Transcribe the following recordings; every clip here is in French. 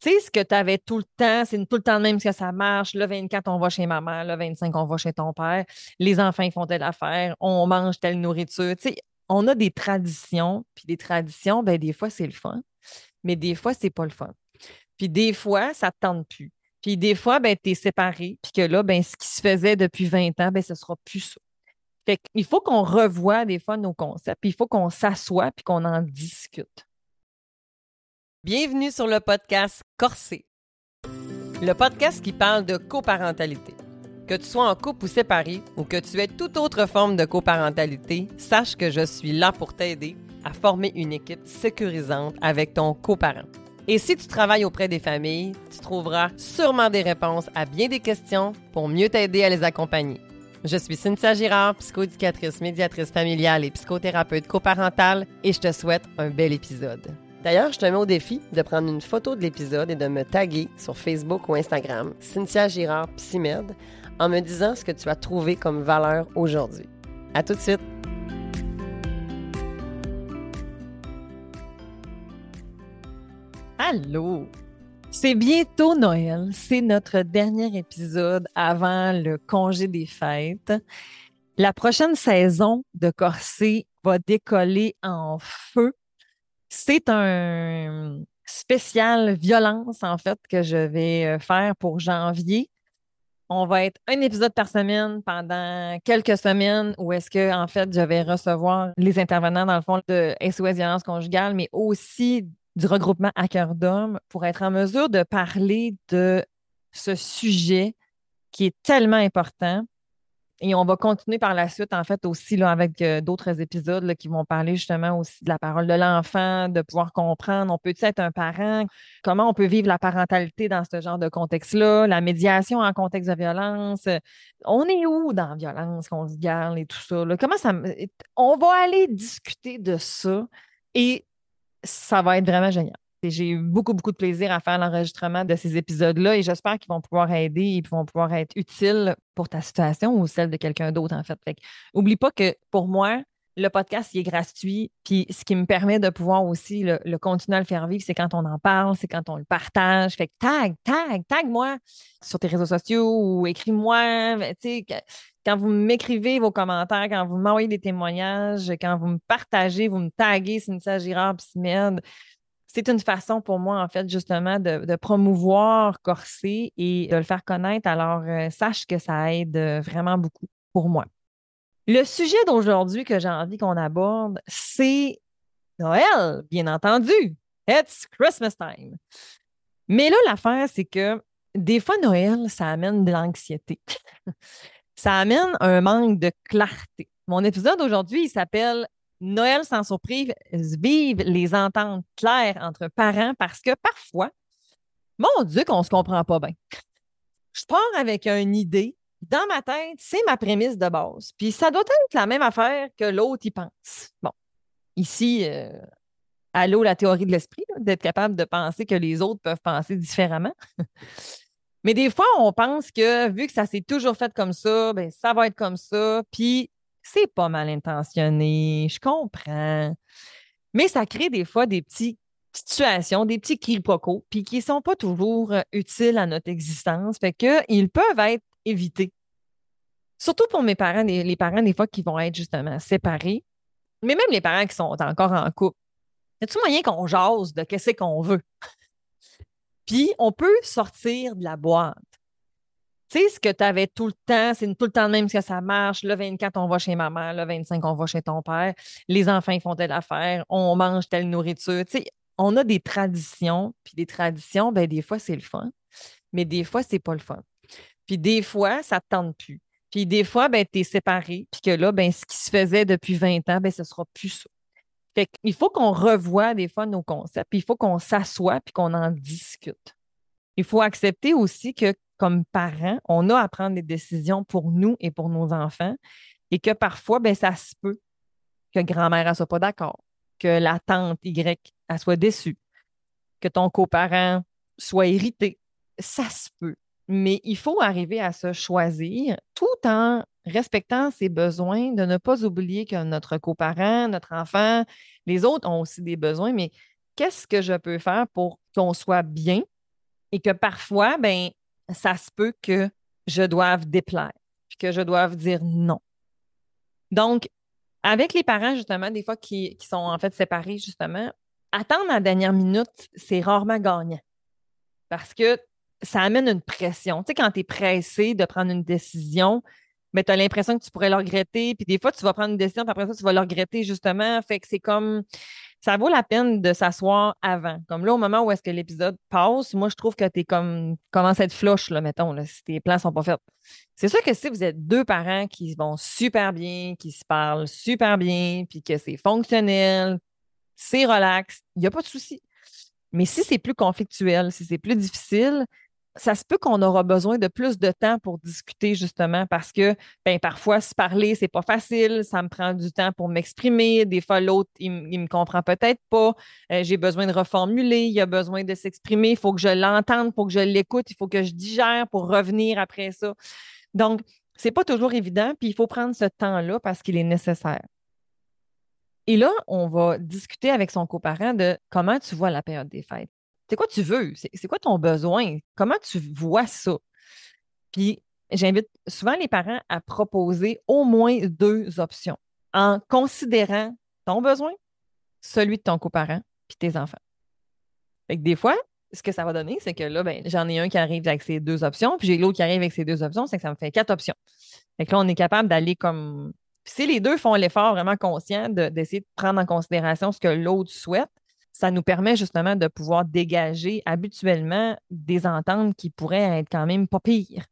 Tu sais, ce que tu avais tout le temps, c'est tout le temps de même que ça marche. Le 24, on va chez maman. Le 25, on va chez ton père. Les enfants, font telle affaire. On mange telle nourriture. Tu sais, on a des traditions. Puis des traditions, ben, des fois, c'est le fun. Mais des fois, c'est pas le fun. Puis des fois, ça ne te tente plus. Puis des fois, ben, tu es séparé. Puis que là, ben, ce qui se faisait depuis 20 ans, ben, ce sera plus ça. Fait il faut qu'on revoie des fois nos concepts. Puis il faut qu'on s'assoie puis qu'on en discute. Bienvenue sur le podcast Corsé, le podcast qui parle de coparentalité. Que tu sois en couple ou séparé ou que tu aies toute autre forme de coparentalité, sache que je suis là pour t'aider à former une équipe sécurisante avec ton coparent. Et si tu travailles auprès des familles, tu trouveras sûrement des réponses à bien des questions pour mieux t'aider à les accompagner. Je suis Cynthia Girard, psychoéducatrice, médiatrice familiale et psychothérapeute coparentale et je te souhaite un bel épisode. D'ailleurs, je te mets au défi de prendre une photo de l'épisode et de me taguer sur Facebook ou Instagram, Cynthia Girard Psymed, en me disant ce que tu as trouvé comme valeur aujourd'hui. À tout de suite! Allô! C'est bientôt Noël. C'est notre dernier épisode avant le congé des fêtes. La prochaine saison de Corset va décoller en feu c'est un spécial violence, en fait, que je vais euh, faire pour janvier. On va être un épisode par semaine pendant quelques semaines où est-ce que, en fait, je vais recevoir les intervenants, dans le fond, de SOS Violence conjugale, mais aussi du regroupement à cœur pour être en mesure de parler de ce sujet qui est tellement important et on va continuer par la suite, en fait, aussi là, avec euh, d'autres épisodes qui vont parler justement aussi de la parole de l'enfant, de pouvoir comprendre, on peut être un parent, comment on peut vivre la parentalité dans ce genre de contexte-là, la médiation en contexte de violence? On est où dans la violence conjugale et tout ça? Comment ça. On va aller discuter de ça et ça va être vraiment génial. J'ai eu beaucoup, beaucoup de plaisir à faire l'enregistrement de ces épisodes-là et j'espère qu'ils vont pouvoir aider et vont pouvoir être utiles pour ta situation ou celle de quelqu'un d'autre, en fait. fait oublie pas que pour moi, le podcast, est gratuit. Puis ce qui me permet de pouvoir aussi le, continuer à le faire vivre, c'est quand on en parle, c'est quand on le partage. Fait que tag, tag, tag-moi sur tes réseaux sociaux ou écris-moi. Quand vous m'écrivez vos commentaires, quand vous m'envoyez des témoignages, quand vous me partagez, vous me taguez Cynthia Girard, Psymed, c'est une façon pour moi, en fait, justement, de, promouvoir Corset et de le faire connaître. Alors, euh, sache que ça aide euh, vraiment beaucoup pour moi. Le sujet d'aujourd'hui que j'ai envie qu'on aborde, c'est Noël, bien entendu. It's Christmas time. Mais là, l'affaire, c'est que des fois, Noël, ça amène de l'anxiété. ça amène un manque de clarté. Mon épisode d'aujourd'hui, il s'appelle Noël sans surprise, vive les ententes claires entre parents parce que parfois, mon Dieu, qu'on ne se comprend pas bien. Je pars avec une idée. Dans ma tête, c'est ma prémisse de base. Puis ça doit être la même affaire que l'autre y pense. Bon, ici, euh, allô, la théorie de l'esprit, d'être capable de penser que les autres peuvent penser différemment. Mais des fois, on pense que vu que ça s'est toujours fait comme ça, ben, ça va être comme ça. Puis c'est pas mal intentionné, je comprends. Mais ça crée des fois des petites situations, des petits quiproquos, puis qui ne sont pas toujours euh, utiles à notre existence, fait qu'ils peuvent être évités. Surtout pour mes parents, les, parents, des fois, qui vont être justement séparés, mais même les parents qui sont encore en couple. Y a-t-il moyen qu'on jase de qu'est-ce qu'on veut? Puis, on peut sortir de la boîte tu sais, ce que tu avais tout le temps, c'est tout le temps de même que ça marche. Le 24, on va chez maman. Le 25, on va chez ton père. Les enfants, font telle affaire. On mange telle nourriture. Tu sais, on a des traditions. Puis des traditions, ben, des fois, c'est le fun. Mais des fois, c'est pas le fun. Puis des fois, ça ne te tente plus. Puis des fois, ben, tu es séparé. Puis que là, ben, ce qui se faisait depuis 20 ans, ben, ce sera plus ça. Fait qu'il faut qu'on revoie des fois nos concepts. Puis il faut qu'on s'assoie puis qu'on en discute. Il faut accepter aussi que comme parents, on a à prendre des décisions pour nous et pour nos enfants et que parfois, ben, ça se peut que grand-mère ne soit pas d'accord, que la tante Y elle soit déçue, que ton coparent soit irrité. Ça se peut. Mais il faut arriver à se choisir tout en respectant ses besoins, de ne pas oublier que notre coparent, notre enfant, les autres ont aussi des besoins, mais qu'est-ce que je peux faire pour qu'on soit bien Et que parfois, ben, ça se peut que je doive déplaire, puis que je doive dire non. Donc, avec les parents, justement, des fois qui, sont en fait séparés, justement, attendre la dernière minute, c'est rarement gagnant. Parce que ça amène une pression. Tu sais, quand tu es pressé de prendre une décision, mais tu as l'impression que tu pourrais le regretter. Puis des fois, tu vas prendre une décision, puis après ça, tu vas le regretter justement. Fait que c'est comme. Ça vaut la peine de s'asseoir avant. Comme là, au moment où est-ce que l'épisode passe, moi, je trouve que tu es comme. commence à être flush, là, mettons, là, si tes plans sont pas faits. C'est sûr que si vous êtes deux parents qui vont super bien, qui se parlent super bien, puis que c'est fonctionnel, c'est relax, il n'y a pas de souci. Mais si c'est plus conflictuel, si c'est plus difficile, ça se peut qu'on aura besoin de plus de temps pour discuter justement parce que ben, parfois se parler, c'est pas facile, ça me prend du temps pour m'exprimer. Des fois, l'autre, il, ne me comprend peut-être pas. Euh, j'ai besoin de reformuler, il a besoin de s'exprimer, il faut que je l'entende, il faut que je l'écoute, il faut que je digère pour revenir après ça. Donc, c'est pas toujours évident, puis il faut prendre ce temps-là parce qu'il est nécessaire. Et là, on va discuter avec son coparent de comment tu vois la période des fêtes. C'est quoi tu veux? C'est quoi ton besoin? Comment tu vois ça? Puis, j'invite souvent les parents à proposer au moins deux options en considérant ton besoin, celui de ton coparent, puis tes enfants. Fait que des fois, ce que ça va donner, c'est que là, ben, j'en ai un qui arrive avec ces deux options, puis j'ai l'autre qui arrive avec ces deux options, c'est que ça me fait quatre options. Fait que là, on est capable d'aller comme. si les deux font l'effort vraiment conscient d'essayer de prendre en considération ce que l'autre souhaite, ça nous permet justement de pouvoir dégager habituellement des ententes qui pourraient être quand même pas pires.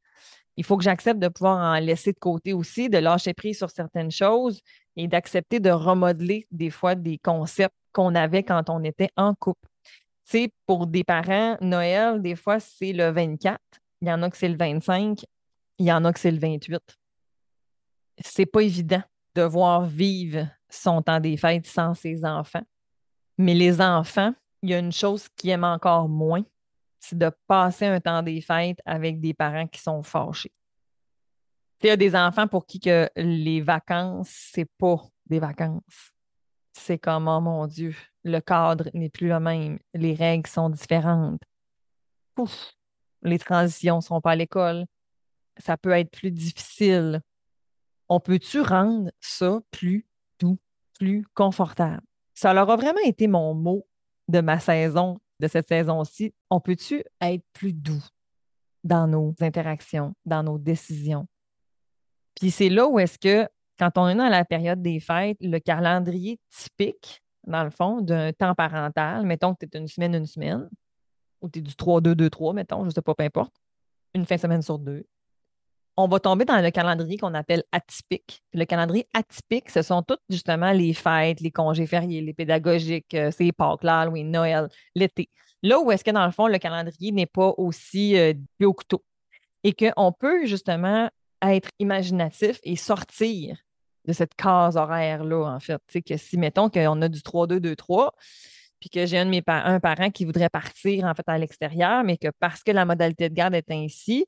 Il faut que j'accepte de pouvoir en laisser de côté aussi, de lâcher prise sur certaines choses et d'accepter de remodeler des fois des concepts qu'on avait quand on était en couple. Tu sais, pour des parents, Noël, des fois, c'est le 24. Il y en a que c'est le 25. Il y en a que c'est le 28. C'est pas évident de voir vivre son temps des fêtes sans ses enfants. Mais les enfants, il y a une chose qu'ils aiment encore moins, c'est de passer un temps des fêtes avec des parents qui sont fâchés. Il y a des enfants pour qui que les vacances, c'est pas des vacances. C'est comme, oh mon Dieu, le cadre n'est plus le même, les règles sont différentes. Les transitions sont pas à l'école. Ça peut être plus difficile. On peut-tu rendre ça plus doux, plus confortable? Ça leur a vraiment été mon mot de ma saison, de cette saison-ci. On peut-tu être plus doux dans nos interactions, dans nos décisions? Puis c'est là où est-ce que, quand on est dans la période des fêtes, le calendrier typique, dans le fond, d'un temps parental, mettons que tu es une semaine, une semaine, ou tu es du 3-2-2-3, mettons, je ne sais pas, peu importe, une fin de semaine sur deux, on va tomber dans le calendrier qu'on appelle atypique. Le calendrier atypique, ce sont toutes justement les fêtes, les congés fériés, les pédagogiques, euh, c'est Pâques, l'Halloween, Noël, l'été. Là où est-ce que dans le fond, le calendrier n'est pas aussi euh, au couteau et qu'on peut justement être imaginatif et sortir de cette case horaire-là, en fait. sais que si, mettons, qu'on a du 3-2-2-3, puis que j'ai un de parent qui voudrait partir, en fait, à l'extérieur, mais que parce que la modalité de garde est ainsi,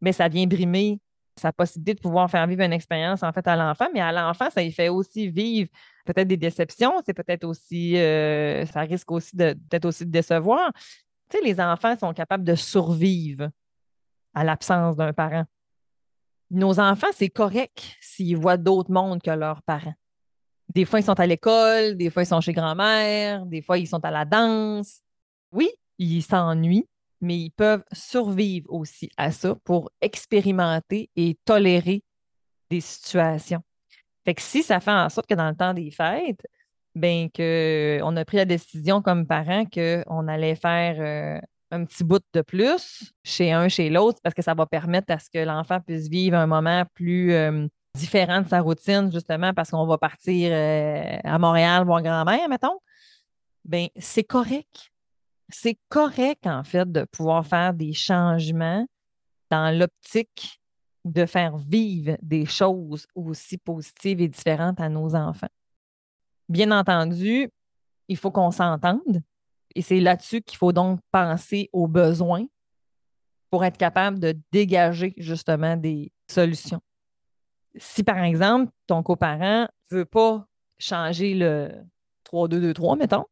mais ça vient brimer sa possibilité de pouvoir faire vivre une expérience en fait à l'enfant, mais à l'enfant, ça lui fait aussi vivre peut-être des déceptions, c'est peut-être aussi, euh, ça risque aussi de peut-être aussi de décevoir. Tu sais, les enfants sont capables de survivre à l'absence d'un parent. Nos enfants, c'est correct s'ils voient d'autres mondes que leurs parents. Des fois, ils sont à l'école, des fois, ils sont chez grand-mère, des fois, ils sont à la danse. Oui, ils s'ennuient, mais ils peuvent survivre aussi à ça pour expérimenter et tolérer des situations. Fait que si ça fait en sorte que dans le temps des fêtes, ben que on a pris la décision comme parents qu'on allait faire euh, un petit bout de plus chez un, chez l'autre, parce que ça va permettre à ce que l'enfant puisse vivre un moment plus euh, différent de sa routine, justement, parce qu'on va partir euh, à Montréal voir grand-mère, mettons. Ben, c'est correct c'est correct, en fait, de pouvoir faire des changements dans l'optique de faire vivre des choses aussi positives et différentes à nos enfants. Bien entendu, il faut qu'on s'entende et c'est là-dessus qu'il faut donc penser aux besoins pour être capable de dégager justement des solutions. Si par exemple, ton coparent ne veut pas changer le 3-2-2-3, mettons,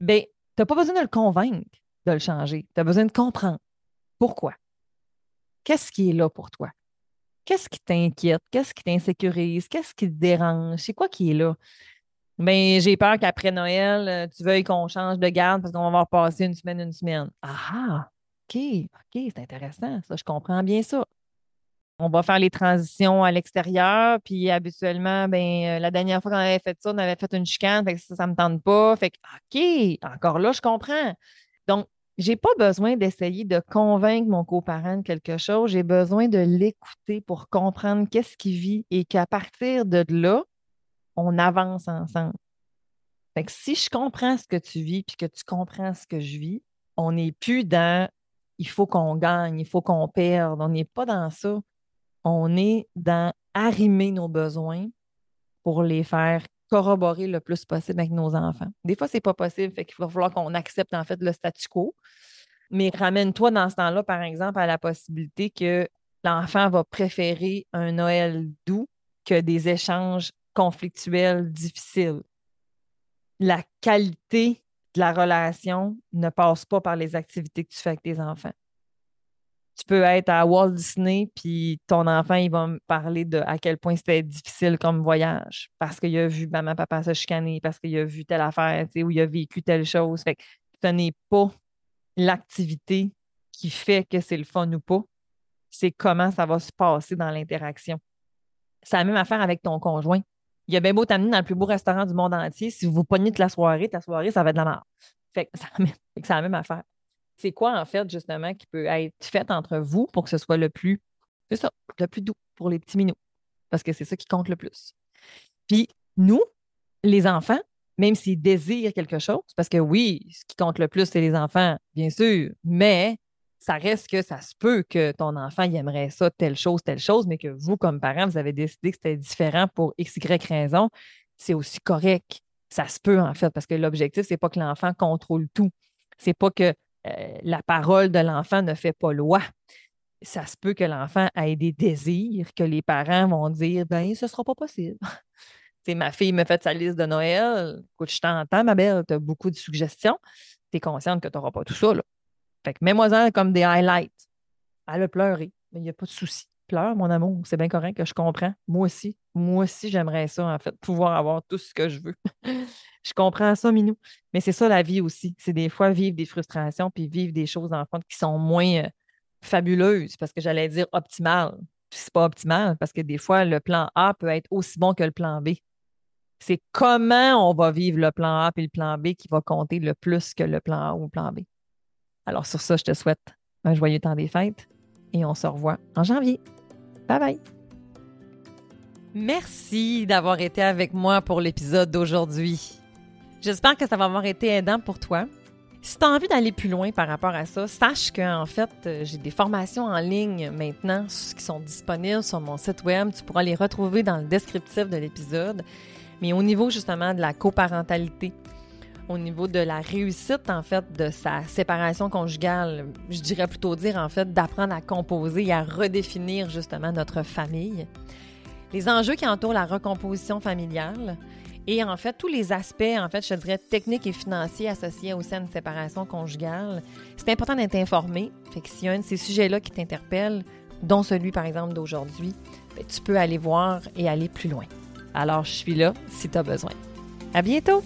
bien, n'as pas besoin de le convaincre de le changer. Tu as besoin de comprendre. Pourquoi? Qu'est-ce qui est là pour toi? Qu'est-ce qui t'inquiète? Qu'est-ce qui t'insécurise? Qu'est-ce qui te dérange? C'est quoi qui est là? Mais j'ai peur qu'après Noël, euh, tu veuilles qu'on change de garde parce qu'on va avoir passé une semaine, une semaine. Ah, OK, OK, c'est intéressant. Ça, je comprends bien ça. On va faire les transitions à l'extérieur, puis habituellement, ben, euh, la dernière fois qu'on avait fait ça, on avait fait une chicane, fait ça, ne me tente pas. Fait que, OK, encore là, je comprends. Donc, j'ai pas besoin d'essayer de convaincre mon coparent de quelque chose. J'ai besoin de l'écouter pour comprendre qu'est-ce qu'il vit et qu'à partir de là, on avance ensemble. Fait que si je comprends ce que tu vis puis que tu comprends ce que je vis, on n'est plus dans il faut qu'on gagne, il faut qu'on perde. On n'est pas dans ça. On est dans arrimer nos besoins pour les faire corroborer le plus possible avec nos enfants. Des fois, ce n'est pas possible, fait va falloir qu'on accepte le statu quo. Mais ramène-toi dans ce temps-là, par exemple, à la possibilité que l'enfant va préférer un Noël doux que des échanges conflictuels difficiles. La qualité de la relation ne passe pas par les activités que tu fais avec tes enfants tu peux être à Walt Disney, puis ton enfant, il va me parler de à quel point c'était difficile comme voyage parce qu'il a vu maman, papa se chicaner, parce qu'il a vu telle affaire, ou il a vécu telle chose. Fait que ce n'est pas l'activité qui fait que c'est le fun ou pas, c'est comment ça va se passer dans l'interaction. C'est la même affaire avec ton conjoint. Il a bien beau t'amener dans le plus beau restaurant du monde entier. Si vous pognez toute la soirée, ta soirée, ça va être de la mort. Fait que c'est la même affaire c'est quoi, en fait, justement, qui peut être fait entre vous pour que ce soit le plus, c'est ça, le plus doux pour les petits minous? Parce que c'est ça qui compte le plus. Puis, nous, les enfants, même s'ils désirent quelque chose, parce que oui, ce qui compte le plus, c'est les enfants, bien sûr, mais ça reste que ça se peut que ton enfant aimerait ça, telle chose, telle chose, mais que vous, comme parents, vous avez décidé que c'était différent pour X, Y raison, c'est aussi correct. Ça se peut, en fait, parce que l'objectif, c'est pas que l'enfant contrôle tout. C'est pas que euh, la parole de l'enfant ne fait pas loi. Ça se peut que l'enfant ait des désirs que les parents vont dire ben ce ne sera pas possible. c'est ma fille me fait sa liste de Noël. Écoute, je t'entends, ma belle, tu as beaucoup de suggestions. Tu es consciente que tu n'auras pas tout ça. Là. Fait que mets-moi-en comme des highlights. Elle a pleuré, mais il n'y a pas de souci. Pleure, mon amour, c'est bien correct que je comprends. Moi aussi, moi aussi, j'aimerais ça, en fait, pouvoir avoir tout ce que je veux. Je comprends ça, Minou. Mais c'est ça la vie aussi. C'est des fois vivre des frustrations puis vivre des choses en qui sont moins euh, fabuleuses parce que j'allais dire optimales. C'est pas optimal parce que des fois, le plan A peut être aussi bon que le plan B. C'est comment on va vivre le plan A puis le plan B qui va compter le plus que le plan A ou le plan B. Alors sur ça, je te souhaite un joyeux temps des fêtes et on se revoit en janvier. Bye bye! Merci d'avoir été avec moi pour l'épisode d'aujourd'hui. J'espère que ça va avoir été aidant pour toi. Si tu as envie d'aller plus loin par rapport à ça, sache qu'en fait, euh, j'ai des formations en ligne maintenant qui sont disponibles sur mon site web. Tu pourras les retrouver dans le descriptif de l'épisode. Mais au niveau justement de la coparentalité, au niveau de la réussite en fait de sa séparation conjugale, je dirais plutôt dire en fait d'apprendre à composer et à redéfinir justement notre famille. Les enjeux qui entourent la recomposition familiale, et en fait, tous les aspects, en fait, je dirais, techniques et financiers associés au sein de séparation conjugale, c'est important d'être informé. Fait s'il y a un de ces sujets-là qui t'interpelle, dont celui, par exemple, d'aujourd'hui, ben, tu peux aller voir et aller plus loin. Alors, je suis là si tu as besoin. À bientôt!